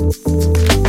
Thank you.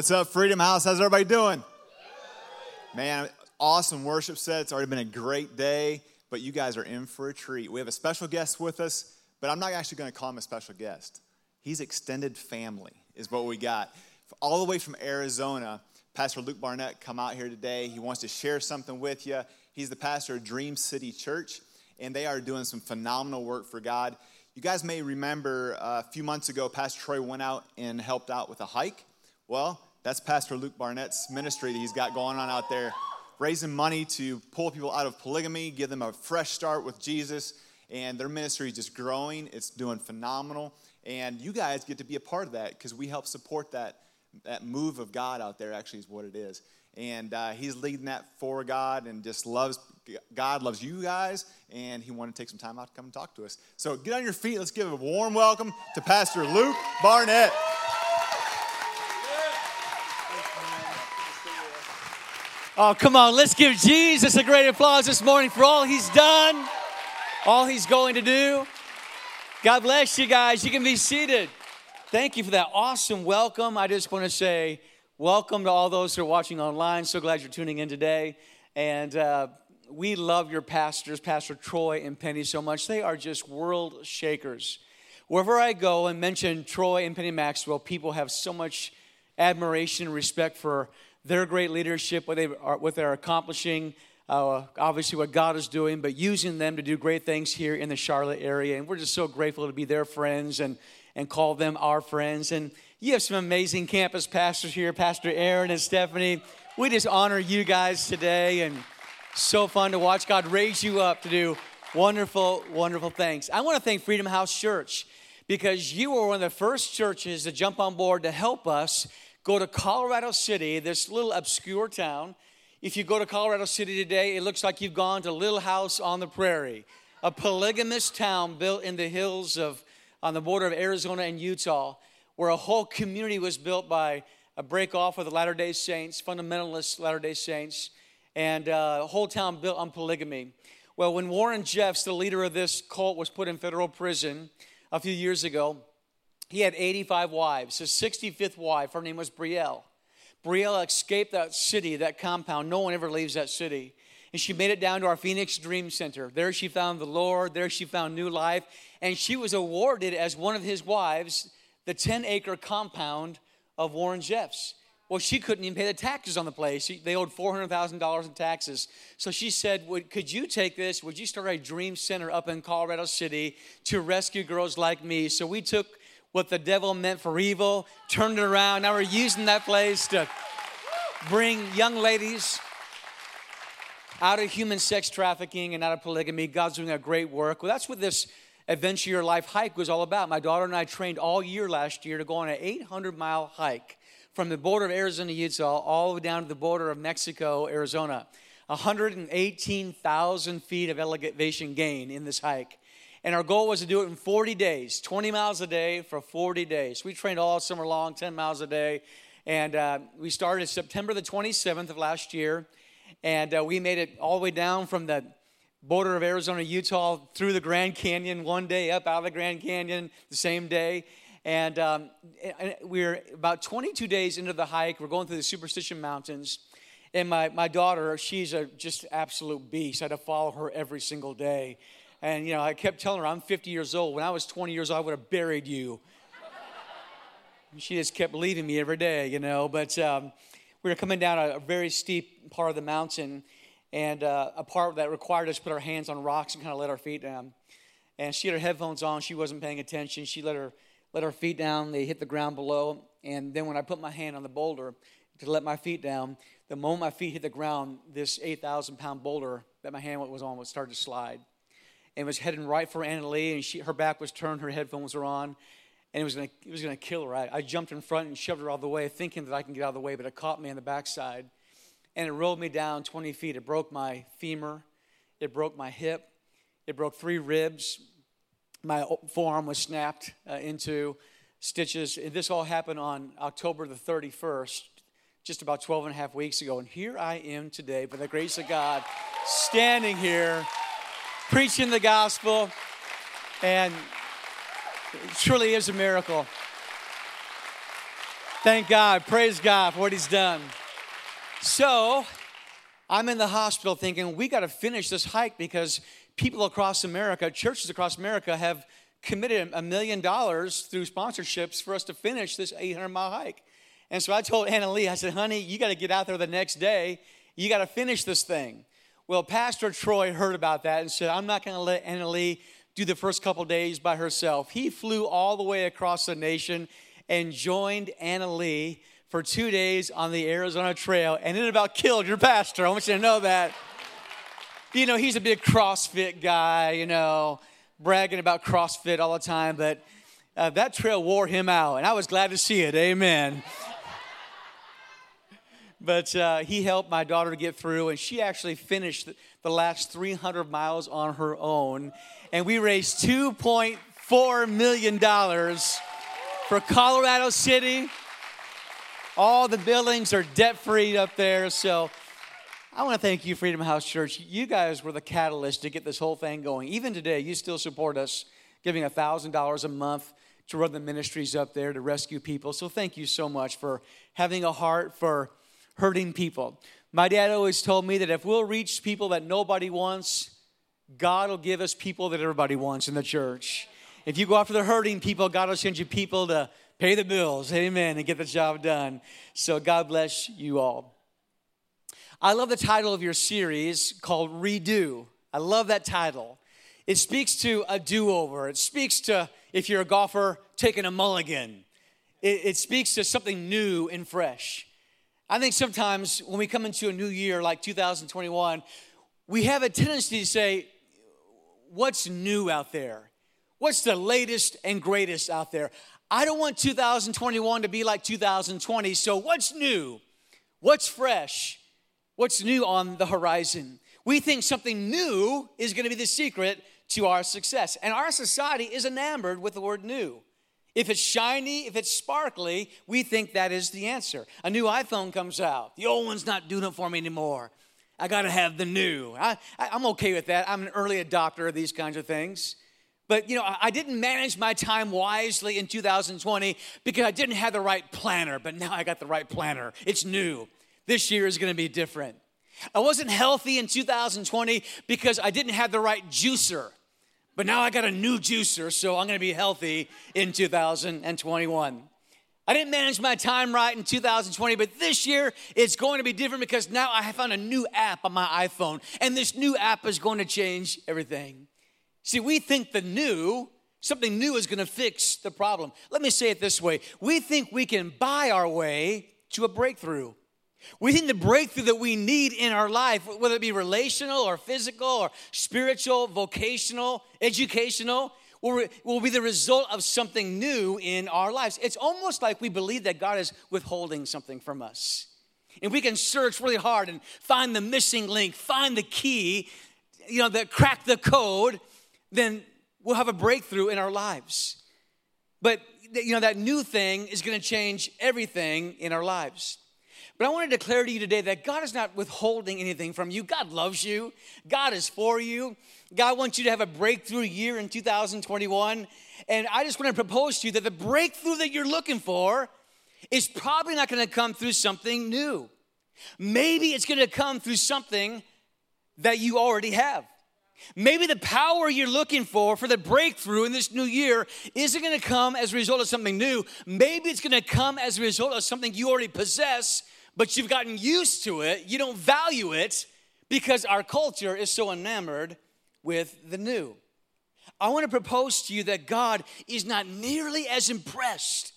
What's up, Freedom House? How's everybody doing? Man, awesome worship set. It's already been a great day, but you guys are in for a treat. We have a special guest with us, but I'm not actually going to call him a special guest. He's extended family, is what we got. All the way from Arizona, Pastor Luke Barnett come out here today. He wants to share something with you. He's the pastor of Dream City Church, and they are doing some phenomenal work for God. You guys may remember uh, a few months ago, Pastor Troy went out and helped out with a hike. Well, that's Pastor Luke Barnett's ministry that he's got going on out there, raising money to pull people out of polygamy, give them a fresh start with Jesus. And their ministry is just growing, it's doing phenomenal. And you guys get to be a part of that because we help support that, that move of God out there, actually, is what it is. And uh, he's leading that for God and just loves, God loves you guys. And he wanted to take some time out to come and talk to us. So get on your feet. Let's give a warm welcome to Pastor Luke Barnett. Oh, come on, let's give Jesus a great applause this morning for all he's done, all he's going to do. God bless you guys. You can be seated. Thank you for that awesome welcome. I just want to say welcome to all those who are watching online. So glad you're tuning in today. And uh, we love your pastors, Pastor Troy and Penny, so much. They are just world shakers. Wherever I go and mention Troy and Penny Maxwell, people have so much admiration and respect for their great leadership, what they are, what they're accomplishing, uh, obviously what God is doing, but using them to do great things here in the Charlotte area. And we're just so grateful to be their friends and, and call them our friends. And you have some amazing campus pastors here, Pastor Aaron and Stephanie. We just honor you guys today and so fun to watch God raise you up to do wonderful, wonderful things. I want to thank Freedom House Church because you were one of the first churches to jump on board to help us go to Colorado City, this little obscure town. If you go to Colorado City today, it looks like you've gone to Little House on the Prairie, a polygamous town built in the hills of on the border of Arizona and Utah, where a whole community was built by a break off of the Latter day Saints, fundamentalist Latter day Saints, and uh, a whole town built on polygamy. Well, when Warren Jeffs, the leader of this cult, was put in federal prison a few years ago, he had 85 wives. His 65th wife, her name was Briell. Briell escaped that city, that compound. No one ever leaves that city. And she made it down to our Phoenix Dream Center. There she found the Lord. There she found new life. And she was awarded as one of his wives the 10 acre compound of Warren Jeffs. Well, she couldn't even pay the taxes on the place. They owed $400,000 in taxes. So she said, Could you take this? Would you start a dream center up in Colorado City to rescue girls like me? So we took what the devil meant for evil, turned it around. Now we're using that place to bring young ladies out of human sex trafficking and out of polygamy. God's doing a great work. Well, that's what this Adventure Your Life hike was all about. My daughter and I trained all year last year to go on an 800 mile hike from the border of Arizona, Utah, all the way down to the border of Mexico, Arizona. 118,000 feet of elevation gain in this hike. And our goal was to do it in 40 days, 20 miles a day for 40 days. We trained all summer long, 10 miles a day. And uh, we started September the 27th of last year. And uh, we made it all the way down from the border of Arizona, Utah, through the Grand Canyon one day, up out of the Grand Canyon the same day. And um, we're about 22 days into the hike. We're going through the Superstition Mountains. And my, my daughter, she's a just absolute beast. I had to follow her every single day. And, you know, I kept telling her, I'm 50 years old. When I was 20 years old, I would have buried you. she just kept leaving me every day, you know. But um, we were coming down a, a, very steep part of the mountain and uh, a part that required us to put our hands on rocks and kind of let our feet down. And she had her headphones on. She wasn't paying attention. She let her, let her feet down. They hit the ground below. And then when I put my hand on the boulder to let my feet down, the moment my feet hit the ground, this 8,000 pound boulder that my hand was on would start to slide. And was heading right for Anna Lee, and she, her back was turned, her headphones were on, and it was gonna, it was gonna kill her. I, I jumped in front and shoved her out of the way, thinking that I can get out of the way, but it caught me on the backside and it rolled me down 20 feet. It broke my femur, it broke my hip, it broke three ribs. My forearm was snapped uh, into stitches. And this all happened on October the 31st, just about 12 and a half weeks ago. And here I am today, by the grace of God, standing here, preaching the gospel. And it truly is a miracle. Thank God. Praise God for what He's done. So I'm in the hospital thinking, we got to finish this hike because people across America, churches across America, have committed a million dollars through sponsorships for us to finish this 800 mile hike. And so I told Anna Lee, I said, honey, you got to get out there the next day. You got to finish this thing. Well, Pastor Troy heard about that and said, I'm not going to let Anna Lee do the first couple days by herself. He flew all the way across the nation and joined Anna Lee for two days on the Arizona Trail and it about killed your pastor. I want you to know that. You know, he's a big CrossFit guy, you know, bragging about CrossFit all the time, but uh, that trail wore him out, and I was glad to see it. Amen. But uh, he helped my daughter to get through, and she actually finished the last 300 miles on her own. And we raised $2.4 million for Colorado City all the buildings are debt free up there. So I want to thank you, Freedom House Church. You guys were the catalyst to get this whole thing going. Even today, you still support us, giving $1,000 a month to run the ministries up there to rescue people. So thank you so much for having a heart for hurting people. My dad always told me that if we'll reach people that nobody wants, God will give us people that everybody wants in the church. If you go after the hurting people, God will send you people to pay the bills, amen, and get the job done. So God bless you all. I love the title of your series called Redo. I love that title. It speaks to a do over, it speaks to, if you're a golfer, taking a mulligan. It, it speaks to something new and fresh. I think sometimes when we come into a new year like 2021, we have a tendency to say, What's new out there? What's the latest and greatest out there? I don't want 2021 to be like 2020. So, what's new? What's fresh? What's new on the horizon? We think something new is to be the secret to our success. And our society is enamored with the word new. If it's shiny, if it's sparkly, we think that is the answer. A new iPhone comes out. The old one's not doing it for me anymore. I got to have the new. I, am okay with that. I'm an early adopter of these kinds of things. But you know, I didn't manage my time wisely in 2020 because I didn't have the right planner. But now I got the right planner. It's new. This year is going to be different. I wasn't healthy in 2020 because I didn't have the right juicer. But now I got a new juicer, so I'm going to be healthy in 2021. I didn't manage my time right in 2020, but this year it's going to be different because now I found a new app on my iPhone, and this new app is going to change everything. See, we think the new, something new is going to fix the problem. Let me say it this way we think we can buy our way to a breakthrough. We think the breakthrough that we need in our life, whether it be relational or physical or spiritual, vocational, educational, will, will be the result of something new in our lives. It's almost like we believe that God is withholding something from us. And we can search really hard and find the missing link, find the key, you know, that crack the code, then we'll have a breakthrough in our lives. But you know, that new thing is going to change everything in our lives. But I want to declare to you today that God is not withholding anything from you. God loves you. God is for you. God wants you to have a breakthrough year in 2021. And I just want to propose to you that the breakthrough that you're looking for is probably not going to come through something new. Maybe it's going to come through something that you already have. Maybe the power you're looking for for the breakthrough in this new year isn't going to come as a result of something new. Maybe it's going to come as a result of something you already possess, but you've gotten used to it. You don't value it because our culture is so enamored with the new. I want to propose to you that God is not nearly as impressed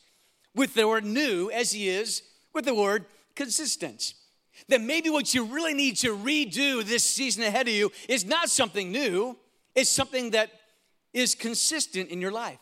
with the word new as he is with the word consistent. That maybe what you really need to redo this season ahead of you is not something new, it's something that is consistent in your life.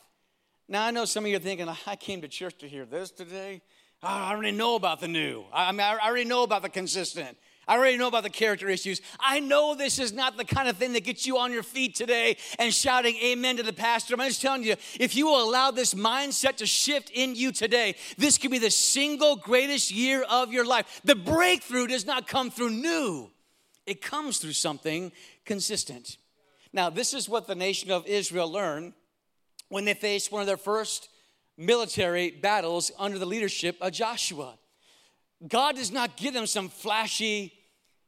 Now, I know some of you are thinking, I came to church to hear this today. I already know about the new. I mean, I already know about the consistent. I already know about the character issues. I know this is not the kind of thing that gets you on your feet today and shouting amen to the pastor. I'm just telling you, if you will allow this mindset to shift in you today, this could be the single greatest year of your life. The breakthrough does not come through new, it comes through something consistent. Now, this is what the nation of Israel learned when they faced one of their first military battles under the leadership of Joshua. God does not give them some flashy,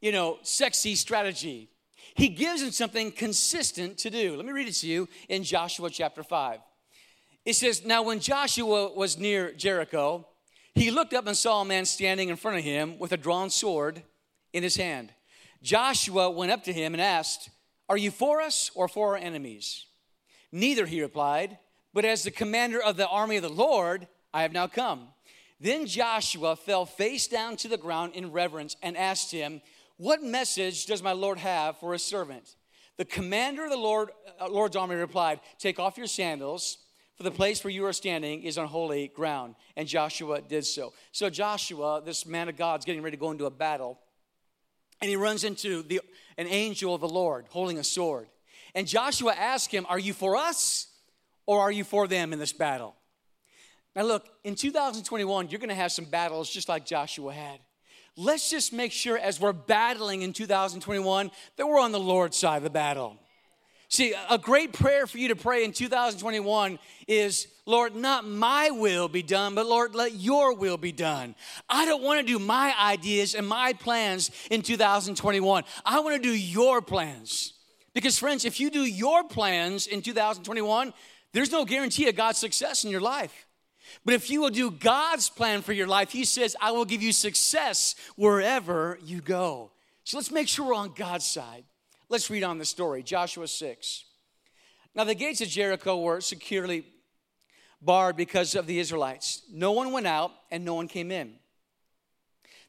you know, sexy strategy. He gives them something consistent to do. Let me read it to you in Joshua chapter 5. It says, Now when Joshua was near Jericho, he looked up and saw a man standing in front of him with a drawn sword in his hand. Joshua went up to him and asked, Are you for us or for our enemies? Neither, he replied, but as the commander of the army of the Lord, I have now come. Then Joshua fell face down to the ground in reverence and asked him, What message does my Lord have for his servant? The commander of the Lord, uh, Lord's army replied, Take off your sandals, for the place where you are standing is on holy ground. And Joshua did so. So Joshua, this man of God, is getting ready to go into a battle. And he runs into the, an angel of the Lord holding a sword. And Joshua asked him, Are you for us or are you for them in this battle? Now, look, in 2021, you're to have some battles just like Joshua had. Let's just make sure as we're battling in 2021 that we're on the Lord's side of the battle. See, a great prayer for you to pray in 2021 is, Lord, not my will be done, but Lord, let your will be done. I don't want to do my ideas and my plans in 2021. I want to do your plans. Because, friends, if you do your plans in 2021, there's no guarantee of God's success in your life. But if you will do God's plan for your life, He says, I will give you success wherever you go. So let's make sure we're on God's side. Let's read on the story Joshua 6. Now, the gates of Jericho were securely barred because of the Israelites. No one went out and no one came in.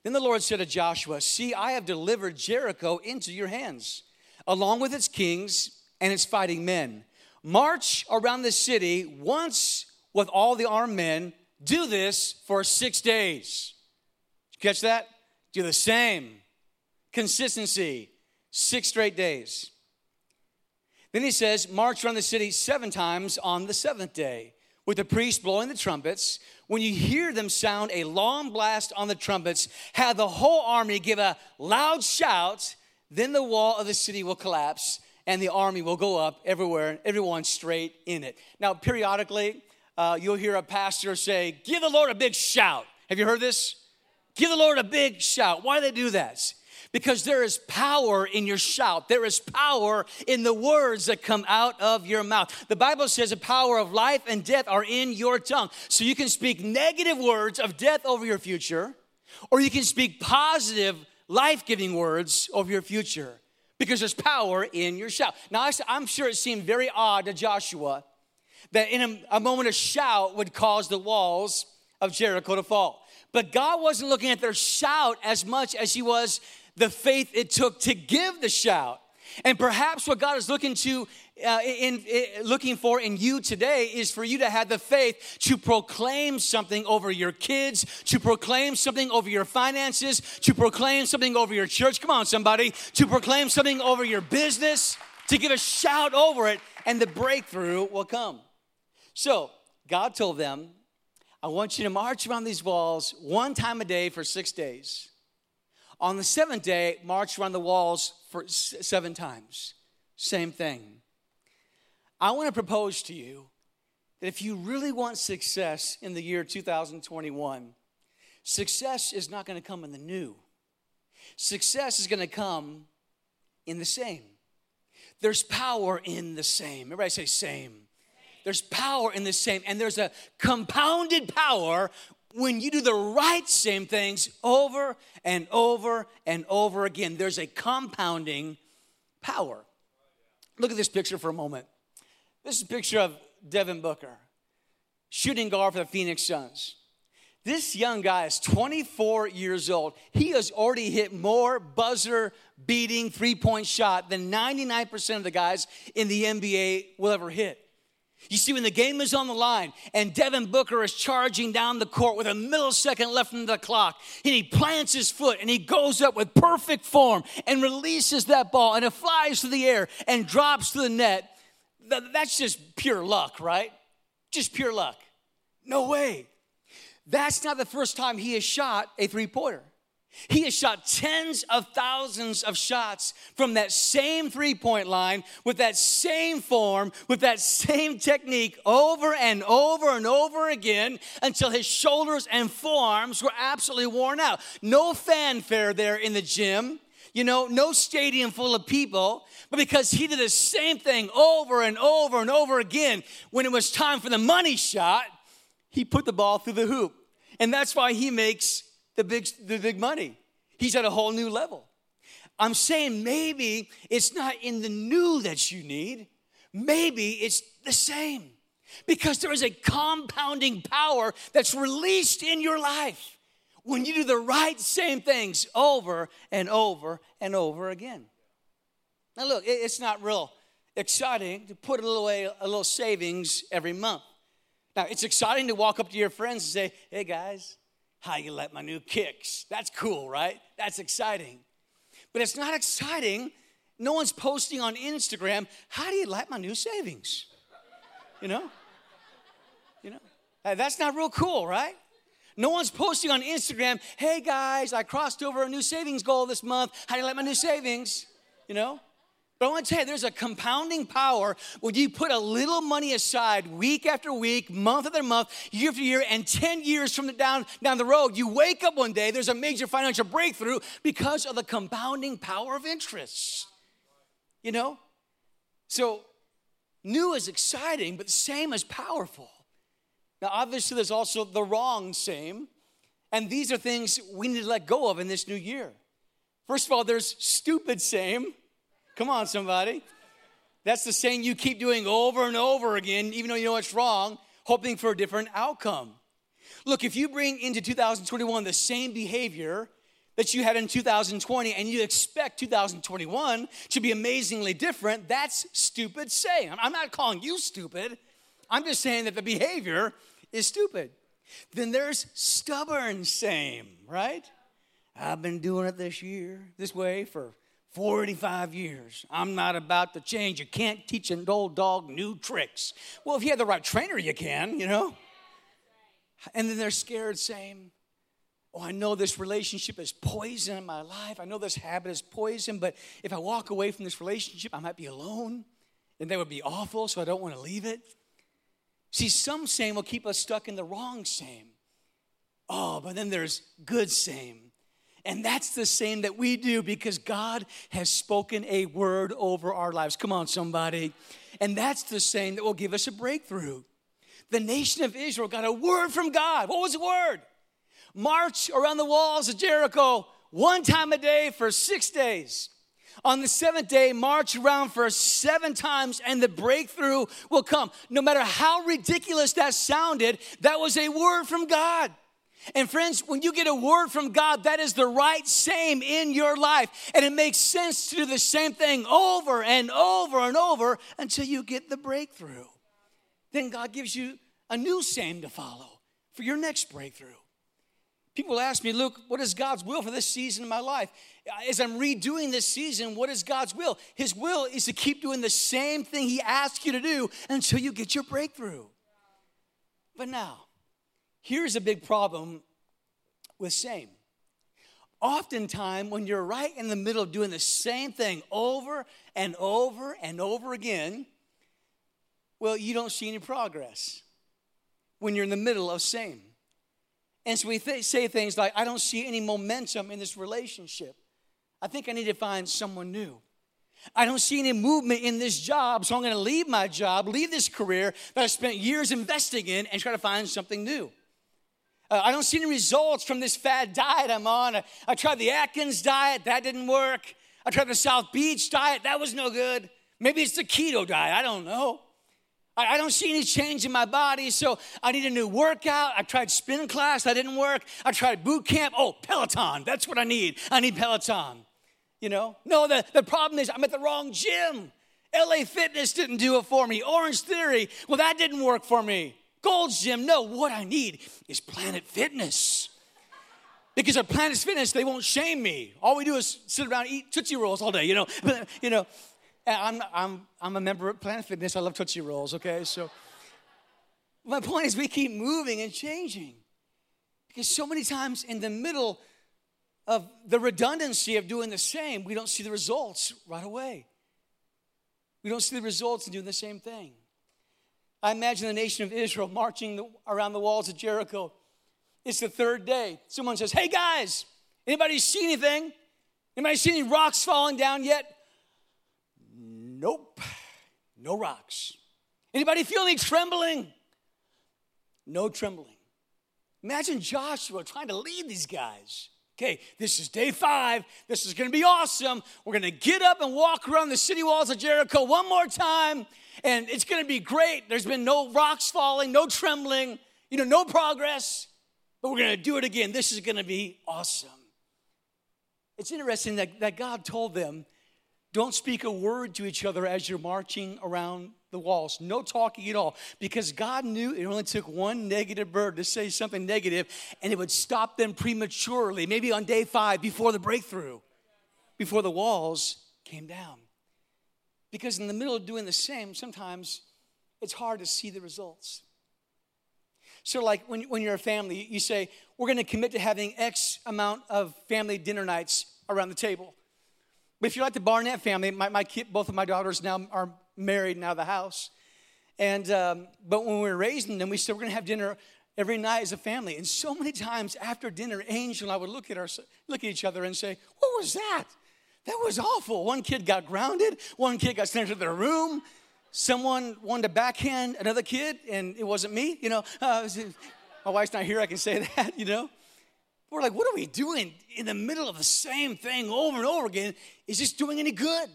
Then the Lord said to Joshua, See, I have delivered Jericho into your hands, along with its kings and its fighting men. March around the city once with all the armed men, do this for six days. catch that? Do the same. Consistency, six straight days. Then he says, march around the city seven times on the seventh day, with the priests blowing the trumpets. When you hear them sound a long blast on the trumpets, have the whole army give a loud shout, then the wall of the city will collapse and the army will go up everywhere, and everyone straight in it. Now, periodically, uh, you'll hear a pastor say, Give the Lord a big shout. Have you heard this? Give the Lord a big shout. Why do they do that? Because there is power in your shout. There is power in the words that come out of your mouth. The Bible says the power of life and death are in your tongue. So you can speak negative words of death over your future, or you can speak positive, life giving words over your future because there's power in your shout. Now, I'm sure it seemed very odd to Joshua that in a, a moment of shout would cause the walls of Jericho to fall. But God wasn't looking at their shout as much as He was the faith it took to give the shout. And perhaps what God is looking to uh, in, in, looking for in you today is for you to have the faith to proclaim something over your kids, to proclaim something over your finances, to proclaim something over your church. Come on, somebody, to proclaim something over your business, to give a shout over it, and the breakthrough will come. So God told them, I want you to march around these walls one time a day for six days. On the seventh day, march around the walls for seven times. Same thing. I want to propose to you that if you really want success in the year 2021, success is not going to come in the new. Success is going to come in the same. There's power in the same. Everybody say same. There's power in the same, and there's a compounded power when you do the right same things over and over and over again. There's a compounding power. Look at this picture for a moment. This is a picture of Devin Booker, shooting guard for the Phoenix Suns. This young guy is 24 years old. He has already hit more buzzer beating three point shot than 99% of the guys in the NBA will ever hit. You see, when the game is on the line and Devin Booker is charging down the court with a millisecond left in the clock, and he plants his foot and he goes up with perfect form and releases that ball and it flies through the air and drops to the net, that's just pure luck, right? Just pure luck. No way. That's not the first time he has shot a three pointer. He has shot tens of thousands of shots from that same three point line with that same form, with that same technique over and over and over again until his shoulders and forearms were absolutely worn out. No fanfare there in the gym, you know, no stadium full of people, but because he did the same thing over and over and over again, when it was time for the money shot, he put the ball through the hoop. And that's why he makes the big, the big money. He's at a whole new level. I'm saying maybe it's not in the new that you need, maybe it's the same. Because there is a compounding power that's released in your life when you do the right same things over and over and over again. Now, look, it's not real exciting to put a little a little savings every month. Now, it's exciting to walk up to your friends and say, "Hey guys, how you like my new kicks. That's cool, right? That's exciting. But it's not exciting. No one's posting on Instagram, how do you like my new savings? You know? You know? That's not real cool, right? No one's posting on Instagram, hey guys, I crossed over a new savings goal this month. How do you like my new savings? You know? But I want to tell you, there's a compounding power when you put a little money aside week after week, month after month, year after year, and 10 years from the down, down the road, you wake up one day, there's a major financial breakthrough because of the compounding power of interest. You know? So, new is exciting, but same is powerful. Now, obviously, there's also the wrong same, and these are things we need to let go of in this new year. First of all, there's stupid same Come on, somebody. That's the saying you keep doing over and over again, even though you know it's wrong, hoping for a different outcome. Look, if you bring into 2021 the same behavior that you had in 2020 and you expect 2021 to be amazingly different, that's stupid saying. I'm not calling you stupid. I'm just saying that the behavior is stupid. Then there's stubborn same, right? I've been doing it this year, this way for 45 years. I'm not about to change. You can't teach an old dog new tricks. Well, if you have the right trainer, you can, you know. And then they're scared, saying, Oh, I know this relationship is poison in my life. I know this habit is poison, but if I walk away from this relationship, I might be alone. And that would be awful, so I don't want to leave it. See, some same will keep us stuck in the wrong same. Oh, but then there's good same. And that's the same that we do because God has spoken a word over our lives. Come on, somebody. And that's the same that will give us a breakthrough. The nation of Israel got a word from God. What was the word? March around the walls of Jericho one time a day for six days. On the seventh day, march around for seven times and the breakthrough will come. No matter how ridiculous that sounded, that was a word from God. And friends, when you get a word from God, that is the right same in your life. And it makes sense to do the same thing over and over and over until you get the breakthrough. Then God gives you a new same to follow for your next breakthrough. People ask me, Luke, what is God's will for this season of my life? As I'm redoing this season, what is God's will? His will is to keep doing the same thing He asks you to do until you get your breakthrough. But now, here's a big problem with same. Oftentimes, when you're right in the middle of doing the same thing over and over and over again, well, you don't see any progress when you're in the middle of same. And so we th- say things like, I don't see any momentum in this relationship. I think I need to find someone new. I don't see any movement in this job, so I'm going to leave my job, leave this career that I spent years investing in, and try to find something new. Uh, I don't see any results from this fad diet I'm on. I, I tried the Atkins diet, that didn't work. I tried the South Beach diet, that was no good. Maybe it's the keto diet, I don't know. I, don't see any change in my body, so I need a new workout. I tried spin class, that didn't work. I tried boot camp. Oh, Peloton, that's what I need. I need Peloton. You know? No, the, the problem is I'm at the wrong gym. LA Fitness didn't do it for me. Orange Theory, well, that didn't work for me. Gold's Gym, no, what I need is Planet Fitness. Because at Planet Fitness, they won't shame me. All we do is sit around eat Tootsie Rolls all day, you know? But you know, I'm, I'm, I'm a member of Planet Fitness. I love Tootsie Rolls, okay? So my point is we keep moving and changing. Because so many times in the middle of the redundancy of doing the same, we don't see the results right away. We don't see the results in doing the same thing. I imagine the nation of Israel marching the, around the walls of Jericho. It's the third day. Someone says, Hey guys, anybody see anything? Anybody see any rocks falling down yet? Nope, no rocks. Anybody feel any trembling? No trembling. Imagine Joshua trying to lead these guys. Okay, this is day five. This is gonna be awesome. We're gonna get up and walk around the city walls of Jericho one more time, and it's gonna be great. There's been no rocks falling, no trembling, you know, no progress, but we're gonna do it again. This is gonna be awesome. It's interesting that, that God told them don't speak a word to each other as you're marching around the walls. No talking at all. Because God knew it only took one negative bird to say something negative and it would stop them prematurely, maybe on day five before the breakthrough, before the walls came down. Because in the middle of doing the same, sometimes it's hard to see the results. So, like when, when you're a family, you say, We're going to commit to having X amount of family dinner nights around the table. But if you're like the Barnett family, my, my kid, both of my daughters now are married and out of the house. And um, but when we were raising them, we said we're gonna have dinner every night as a family. And so many times after dinner, Angel and I would look at our look at each other and say, "What was that? That was awful." One kid got grounded. One kid got sent to their room. Someone wanted to backhand another kid, and it wasn't me. You know, uh, my wife's not here. I can say that. You know. We're like, what are we doing in the middle of the same thing over and over again? Is this doing any good?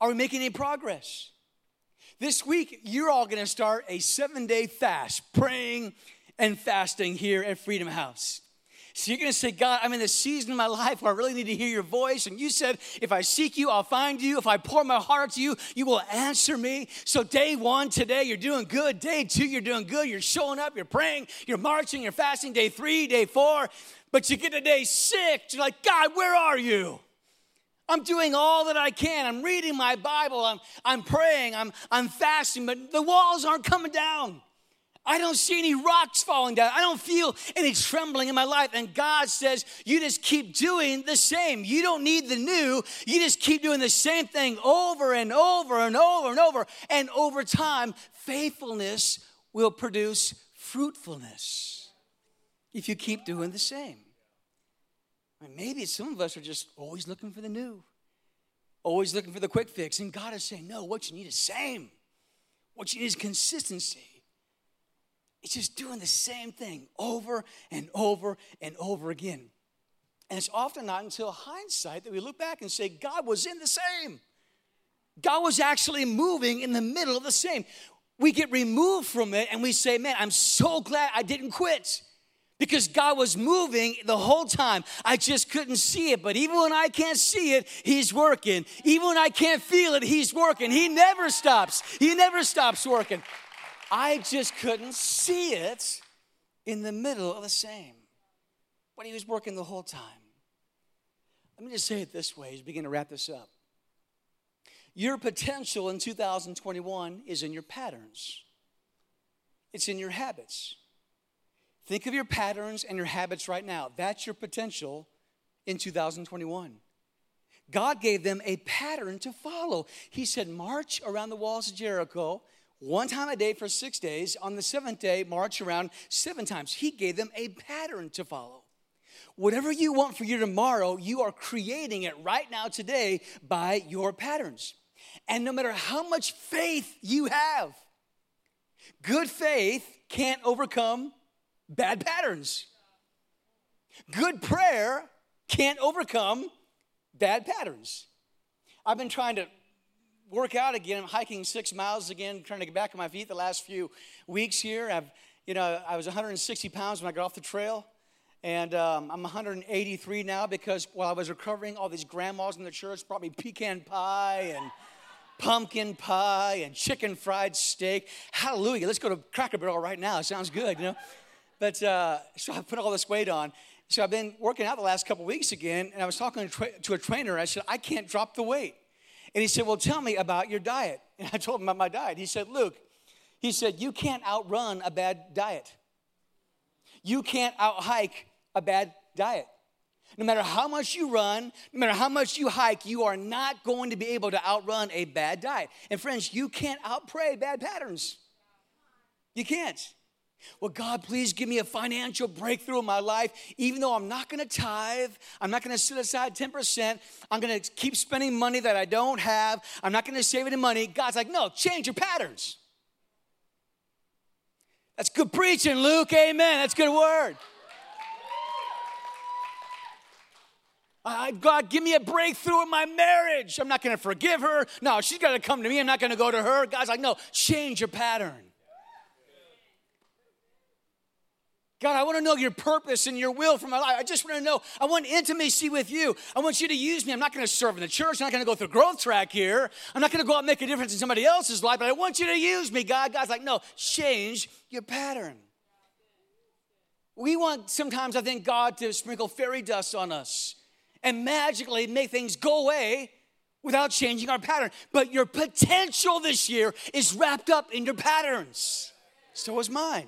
Are we making any progress? This week, you're all gonna start a seven day fast, praying and fasting here at Freedom House. So you're gonna say, God, I'm in this season of my life where I really need to hear your voice. And you said, if I seek you, I'll find you. If I pour my heart to you, you will answer me. So day one today, you're doing good. Day two, you're doing good. You're showing up, you're praying, you're marching, you're fasting. Day three, day four, but you get to day six, you're like, God, where are you? I'm doing all that I can. I'm reading my Bible. I'm, I'm praying. I'm, I'm fasting, but the walls aren't coming down. I don't see any rocks falling down. I don't feel any trembling in my life. And God says, You just keep doing the same. You don't need the new. You just keep doing the same thing over and over and over and over. And over time, faithfulness will produce fruitfulness if you keep doing the same. I mean, maybe some of us are just always looking for the new, always looking for the quick fix. And God is saying, no, what you need is same. What you need is consistency. It's just doing the same thing over and over and over again. And it's often not until hindsight that we look back and say, God was in the same. God was actually moving in the middle of the same. We get removed from it and we say, man, I'm so glad I didn't quit because God was moving the whole time. I just couldn't see it. But even when I can't see it, He's working. Even when I can't feel it, He's working. He never stops. He never stops working. I just couldn't see it in the middle of the same. But He was working the whole time. Let me just say it this way as we begin to wrap this up. Your potential in 2021 is in your patterns, it's in your habits. Think of your patterns and your habits right now. That's your potential in 2021. God gave them a pattern to follow. He said, March around the walls of Jericho one time a day for six days. On the seventh day, march around seven times. He gave them a pattern to follow. Whatever you want for your tomorrow, you are creating it right now today by your patterns. And no matter how much faith you have, good faith can't overcome bad patterns. Good prayer can't overcome bad patterns. I've been trying to work out again. I'm hiking six miles again, trying to get back on my feet the last few weeks here. I've, you know, I was 160 pounds when I got off the trail. And um, I'm 183 now because while I was recovering, all these grandmas in the church brought me pecan pie and pumpkin pie and chicken fried steak. Hallelujah. Let's go to Cracker Barrel right now. It sounds good, you know. But uh, so I put all this weight on. So I've been working out the last couple weeks again, and I was talking to a trainer. I said, I can't drop the weight. And he said, Well, tell me about your diet. And I told him about my diet. He said, Luke, he said, You can't outrun a bad diet. You can't out hike a bad diet. No matter how much you run, no matter how much you hike, you are not going to be able to outrun a bad diet. And friends, you can't outpray bad patterns. You can't. Well, God, please give me a financial breakthrough in my life. Even though I'm not going to tithe, I'm not going to set aside 10%, I'm going to keep spending money that I don't have, I'm not going to save any money. God's like, no, change your patterns. That's good preaching, Luke. Amen. That's good word. God, give me a breakthrough in my marriage. I'm not going to forgive her. No, she's got to come to me. I'm not going to go to her. God's like, no, change your pattern. God, I want to know your purpose and your will for my life. I just want to know. I want intimacy with you. I want you to use me. I'm not going to serve in the church. I'm not going to go through growth track here. I'm not going to go out and make a difference in somebody else's life, but I want you to use me, God. God's like, no, change your pattern. We want sometimes, I think, God to sprinkle fairy dust on us and magically make things go away without changing our pattern. But your potential this year is wrapped up in your patterns. So is mine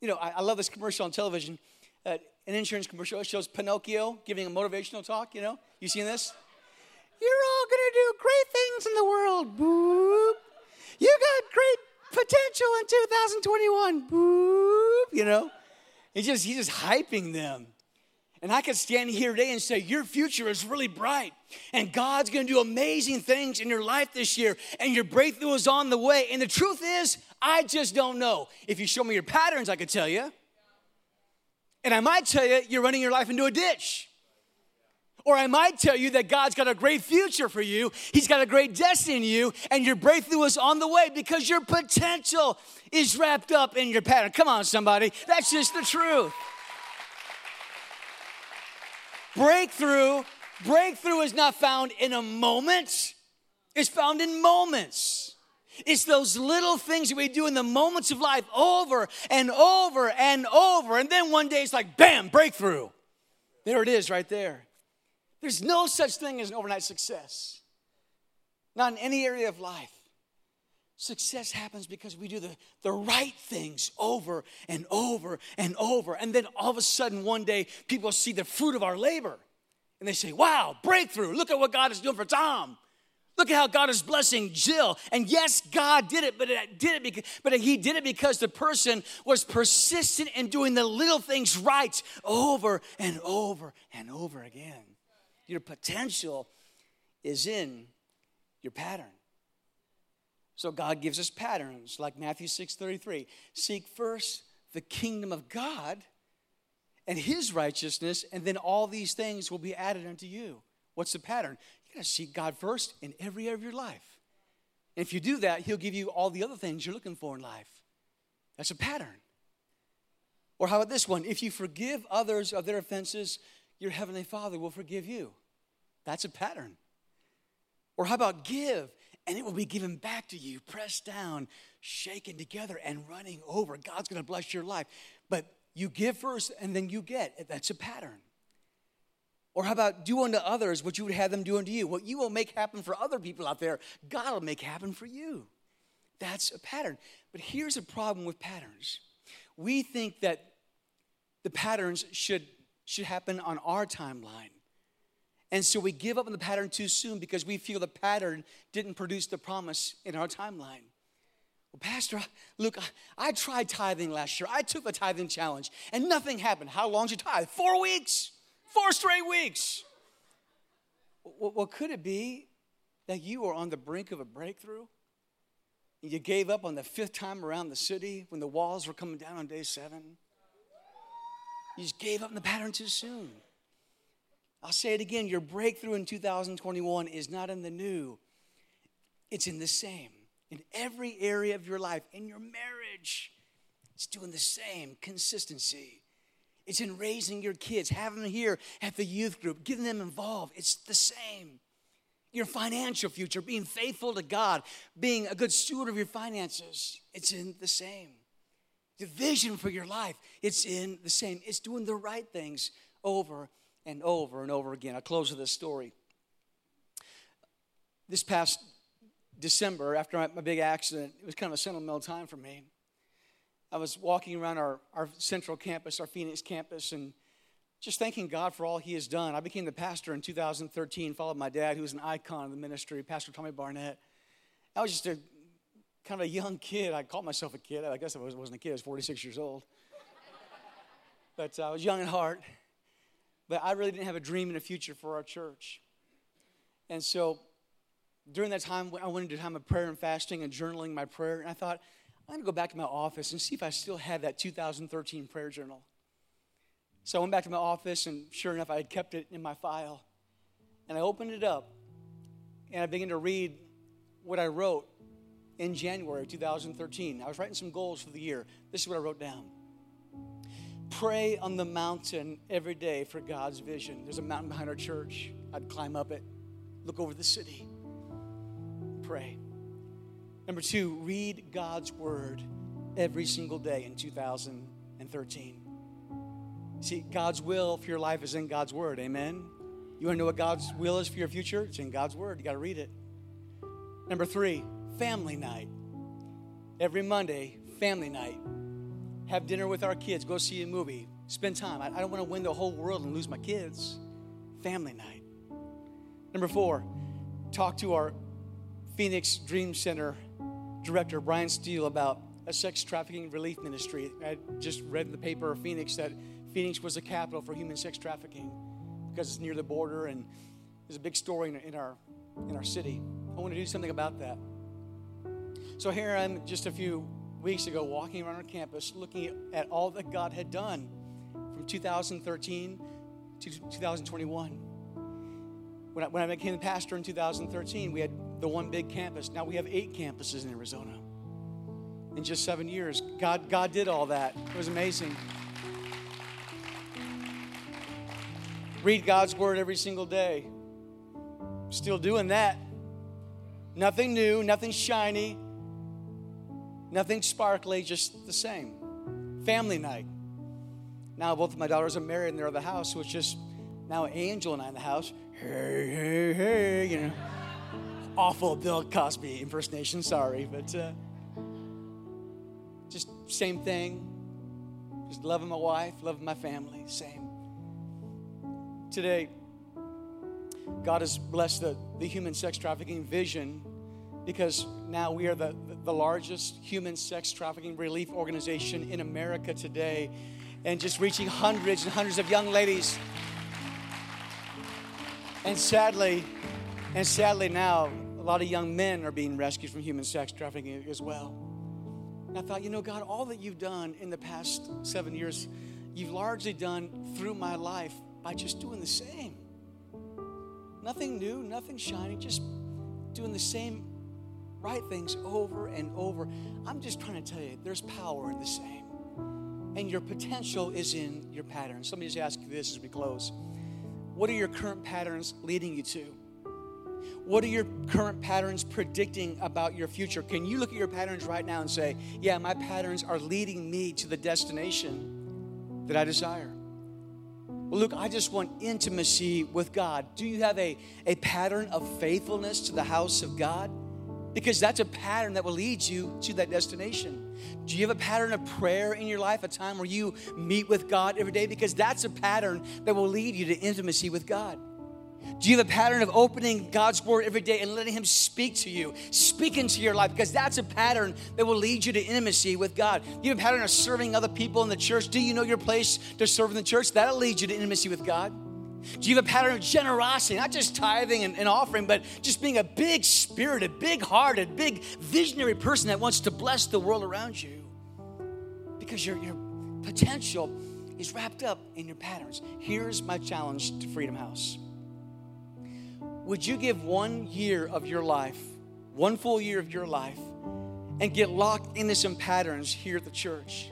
you know, I, I love this commercial on television, uh, an insurance commercial. It shows Pinocchio giving a motivational talk, you know? You seen this? You're all gonna do great things in the world, boop. You got great potential in 2021, boop, you know? He's just, he's just hyping them. And I could stand here today and say, Your future is really bright. And God's gonna do amazing things in your life this year. And your breakthrough is on the way. And the truth is, I just don't know. If you show me your patterns, I could tell you. And I might tell you, you're running your life into a ditch. Or I might tell you that God's got a great future for you, He's got a great destiny in you, and your breakthrough is on the way because your potential is wrapped up in your pattern. Come on, somebody. That's just the truth. Breakthrough, breakthrough is not found in a moment, it's found in moments. It's those little things that we do in the moments of life over and over and over. And then one day it's like, bam, breakthrough. There it is right there. There's no such thing as an overnight success, not in any area of life. Success happens because we do the, the right things over and over and over. And then all of a sudden, one day, people see the fruit of our labor. And they say, wow, breakthrough. Look at what God is doing for Tom. Look at how God is blessing Jill. And yes, God did it, but it did it because, but he did it because the person was persistent in doing the little things right over and over and over again. Your potential is in your pattern. So God gives us patterns like Matthew 6:33. Seek first the kingdom of God and his righteousness, and then all these things will be added unto you. What's the pattern? You gotta seek God first in every area of your life. And if you do that, he'll give you all the other things you're looking for in life. That's a pattern. Or how about this one? If you forgive others of their offenses, your heavenly Father will forgive you. That's a pattern. Or how about give and it will be given back to you, pressed down, shaken together, and running over. God's gonna bless your life. But you give first and then you get. That's a pattern. Or how about do unto others what you would have them do unto you? What you will make happen for other people out there, God will make happen for you. That's a pattern. But here's a problem with patterns. We think that the patterns should, should happen on our timeline. And so we give up on the pattern too soon because we feel the pattern didn't produce the promise in our timeline. Well, Pastor, look, I, tried tithing last year. I took the tithing challenge and nothing happened. How long did you tithe? Four weeks, four straight weeks. Well, well, could it be that you are on the brink of a breakthrough? You gave up on the fifth time around the city when the walls were coming down on day seven. You just gave up on the pattern too soon. I'll say it again your breakthrough in 2021 is not in the new, it's in the same. In every area of your life, in your marriage, it's doing the same consistency. It's in raising your kids, having them here at the youth group, getting them involved. It's the same. Your financial future, being faithful to God, being a good steward of your finances, it's in the same. The vision for your life, it's in the same. It's doing the right things over and over and over again. I'll close with this story. This past December, after my, big accident, it was kind of a sentimental time for me. I was walking around our, our central campus, our Phoenix campus, and just thanking God for all He has done. I became the pastor in 2013, followed my dad, who was an icon of the ministry, Pastor Tommy Barnett. I was just a kind of a young kid. I called myself a kid. I guess I wasn't a kid, I was 46 years old. But uh, I was young at heart. But I really didn't have a dream and a future for our church. And so during that time, I went into a time of prayer and fasting and journaling my prayer. And I thought, I'm going to go back to my office and see if I still had that 2013 prayer journal. So I went back to my office, and sure enough, I had kept it in my file. And I opened it up, and I began to read what I wrote in January 2013. I was writing some goals for the year. This is what I wrote down pray on the mountain every day for God's vision. There's a mountain behind our church. I'd climb up it, look over the city, pray. Number two, read God's word every single day in 2013. See, God's will for your life is in God's word. Amen. You want to know what God's will is for your future? It's in God's word. You got to read it. Number three, family night. Every Monday, family night have dinner with our kids, go see a movie, spend time. I, I don't want to win the whole world and lose my kids. Family night. Number four, talk to our Phoenix Dream Center director, Brian Steele, about a sex trafficking relief ministry. I just read in the paper of Phoenix that Phoenix was the capital for human sex trafficking because it's near the border and there's a big story in, in our in our city. I want to do something about that. So here I'm just a few weeks ago walking around our campus looking at all that God had done from 2013 to 2021. When I, when I became the pastor in 2013, we had the one big campus. Now we have eight campuses in Arizona. In just seven years, God, God did all that. It was amazing. Read God's word every single day. Still doing that. Nothing new, nothing shiny, Nothing sparkly, just the same. Family night. Now both of my daughters are married and they're at the house, so it's just now Angel and I in the house. Hey, hey, hey, you know. Awful Bill Cosby impersonation, sorry, but uh, just same thing. Just loving my wife, loving my family, same. Today, God has blessed the, the human sex trafficking vision because now we are the, the largest human sex trafficking relief organization in America today and just reaching hundreds and hundreds of young ladies. And sadly, and sadly now, a lot of young men are being rescued from human sex trafficking as well. And I thought, you know, God, all that you've done in the past seven years, you've largely done through my life by just doing the same. Nothing new, nothing shiny, just doing the same right things over and over. I'm just trying to tell you, there's power in the same. and your potential is in your patterns. Me just ask you this as we close. What are your current patterns leading you to? What are your current patterns predicting about your future? Can you look at your patterns right now and say, Yeah, my patterns are leading me to the destination that I desire? Well, look, I just want intimacy with God. Do you have a, a pattern of faithfulness to the house of God? Because that's a pattern that will lead you to that destination. Do you have a pattern of prayer in your life, a time where you meet with God every day? Because that's a pattern that will lead you to intimacy with God. Do you have a pattern of opening God's word every day and letting Him speak to you, speak into your life? Because that's a pattern that will lead you to intimacy with God. Do you have a pattern of serving other people in the church? Do you know your place to serve in the church? That'll lead you to intimacy with God. Do you have a pattern of generosity, not just tithing and, and offering, but just being a big spirited, big hearted, big visionary person that wants to bless the world around you? Because your, your potential is wrapped up in your patterns. Here's my challenge to Freedom House would you give one year of your life, one full year of your life, and get locked into some patterns here at the church?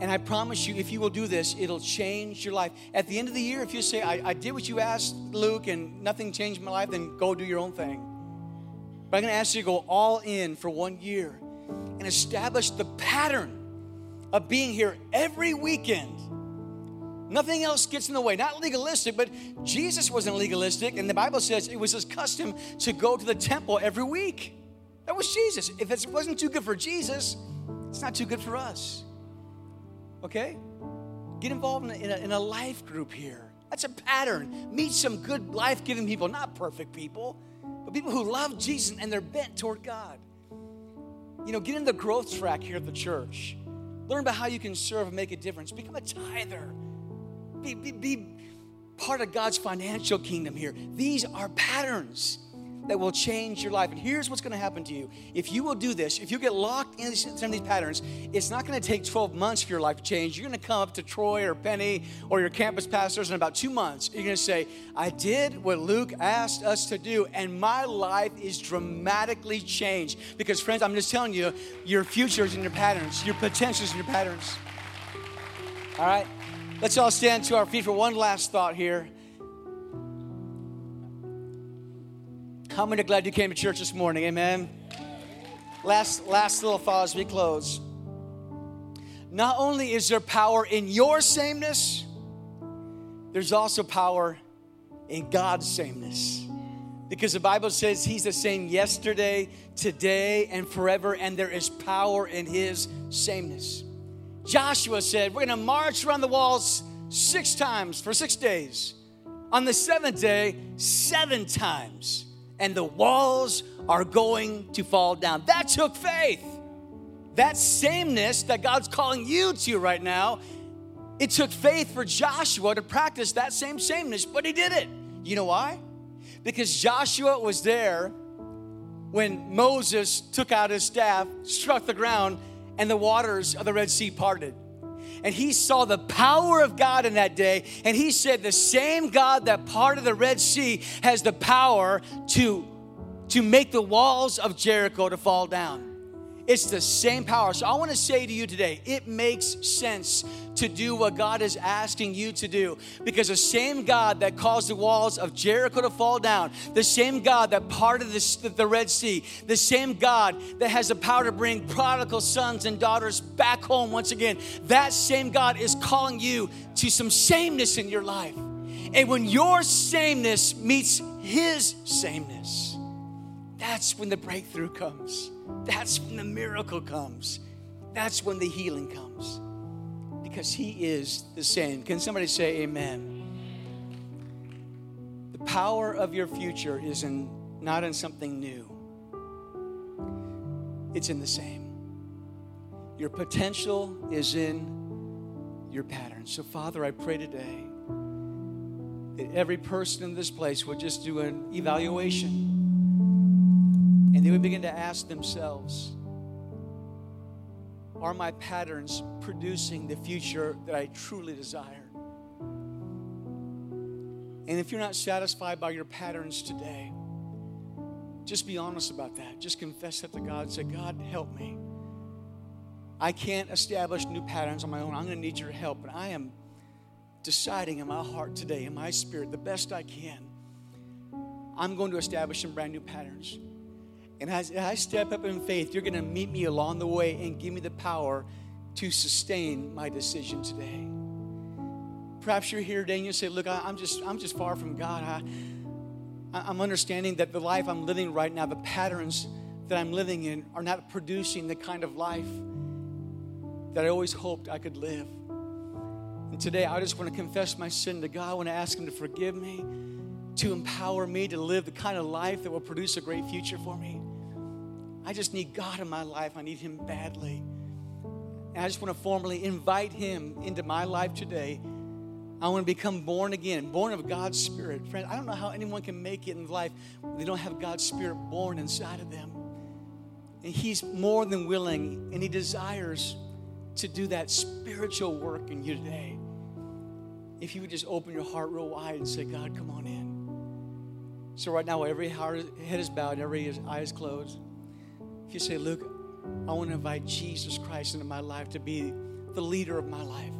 And I promise you, if you will do this, it'll change your life. At the end of the year, if you say, I, I did what you asked, Luke, and nothing changed my life, then go do your own thing. But I'm gonna ask you to go all in for one year and establish the pattern of being here every weekend Nothing else gets in the way. Not legalistic, but Jesus wasn't legalistic. And the Bible says it was his custom to go to the temple every week. That was Jesus. If it wasn't too good for Jesus, it's not too good for us. Okay? Get involved in a, in a, life group here. That's a pattern. Meet some good life giving people, not perfect people, but people who love Jesus and they're bent toward God. You know, get in the growth track here at the church. Learn about how you can serve and make a difference. Become a tither be, be, be part of God's financial kingdom here. These are patterns that will change your life. And here's what's going to happen to you. If you will do this, if you get locked in some of these patterns, it's not going to take 12 months for your life to change. You're going to come up to Troy or Penny or your campus pastors in about two months. You're going to say, I did what Luke asked us to do, and my life is dramatically changed. Because, friends, I'm just telling you, your future is in your patterns, your potential is in your patterns. All right? Let's all stand to our feet for one last thought here. How many are glad you came to church this morning? Amen. Last, last little thought as we close. Not only is there power in your sameness, there's also power in God's sameness. Because the Bible says He's the same yesterday, today, and forever, and there is power in His sameness. Joshua said, We're to march around the walls six times for six days. On the seventh day, seven times. And the walls are going to fall down. That took faith. That sameness that God's calling you to right now, it took faith for Joshua to practice that same sameness, but he did it. You know why? Because Joshua was there when Moses took out his staff, struck the ground, and the waters of the Red Sea parted. And he saw the power of God in that day. And he said, The same God that parted the Red Sea has the power to, to make the walls of Jericho to fall down. It's the same power. So I want to say to you today, it makes sense to do what God is asking you to do because the same God that caused the walls of Jericho to fall down, the same God that parted the, the Red Sea, the same God that has the power to bring prodigal sons and daughters back home once again, that same God is calling you to some sameness in your life. And when your sameness meets His sameness, that's when the breakthrough comes. That's when the miracle comes. That's when the healing comes. Because He is the same. Can somebody say amen? The power of your future is in not in something new. It's in the same. Your potential is in your pattern. So, Father, I pray today that every person in this place would just do an evaluation and they would begin to ask themselves Are my patterns producing the future that I truly desire? And if you're not satisfied by your patterns today, just be honest about that. Just confess that to God. Say, God, help me. I can't establish new patterns on my own. I'm going to need your help. And I am deciding in my heart today, in my spirit, the best I can. I'm going to establish some brand new patterns. And as I step up in faith, you're going to meet me along the way and give me the power to sustain my decision today. Perhaps you're here today and you say, "Look, I'm just I'm just far from God. I, I'm understanding that the life I'm living right now, the patterns that I'm living in, are not producing the kind of life that I always hoped I could live." And today, I just want to confess my sin to God. I want to ask Him to forgive me, to empower me to live the kind of life that will produce a great future for me. I just need God in my life. I need Him badly. And I just want to formally invite Him into my life today. I want to become born again, born of God's Spirit. Friend, I don't know how anyone can make it in life they don't have God's Spirit born inside of them. And He's more than willing, and He desires to do that spiritual work in you today. If you would just open your heart real wide and say, God, come on in. So, right now, every head is bowed, and every eye is closed. You say, Luke, I want to invite Jesus Christ into my life to be the leader of my life,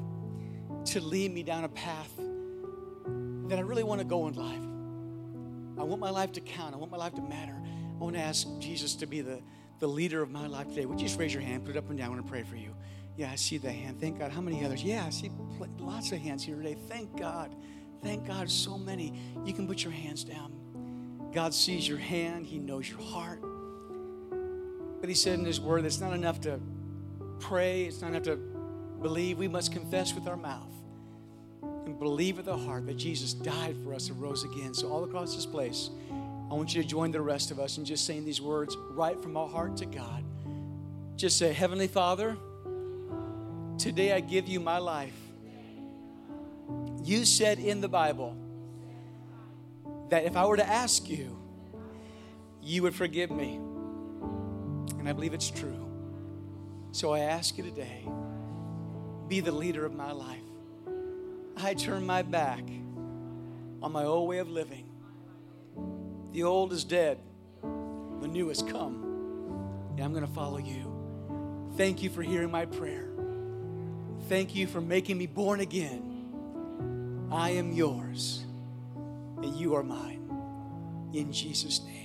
to lead me down a path that I really want to go in life. I want my life to count. I want my life to matter. I want to ask Jesus to be the, the leader of my life today. Would you just raise your hand, put it up and down? I want to pray for you. Yeah, I see the hand. Thank God. How many others? Yeah, I see lots of hands here today. Thank God. Thank God, so many. You can put your hands down. God sees your hand, He knows your heart. But He said in His Word, it's not enough to pray, it's not enough to believe. We must confess with our mouth and believe with our heart that Jesus died for us and rose again. So, all across this place, I want you to join the rest of us in just saying these words right from our heart to God. Just say, Heavenly Father, Today I give you my life. You said in the Bible that if I were to ask you, you would forgive me. And I believe it's true. So I ask you today be the leader of my life. I turn my back on my old way of living. The old is dead, the new has come. And I'm going to follow you. Thank you for hearing my prayer. Thank you for making me born again. I am yours, and you are mine. In Jesus' name,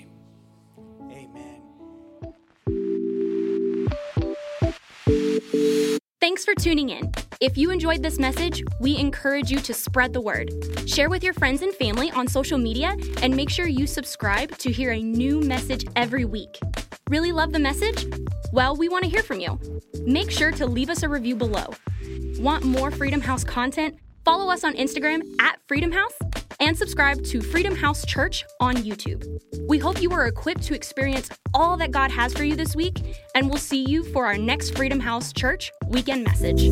for tuning in. If you enjoyed this message, we encourage you to spread the word. Share with your friends and family on social media, and make sure you subscribe to hear a new message every week. Really love the message? Well, we want to hear from you. Make sure to leave us a review below. Want more Freedom House content? Follow us on Instagram at Freedom House and subscribe to Freedom House Church on YouTube. We hope you are equipped to experience all that God has for you this week, and we'll see you for our next Freedom House Church weekend message.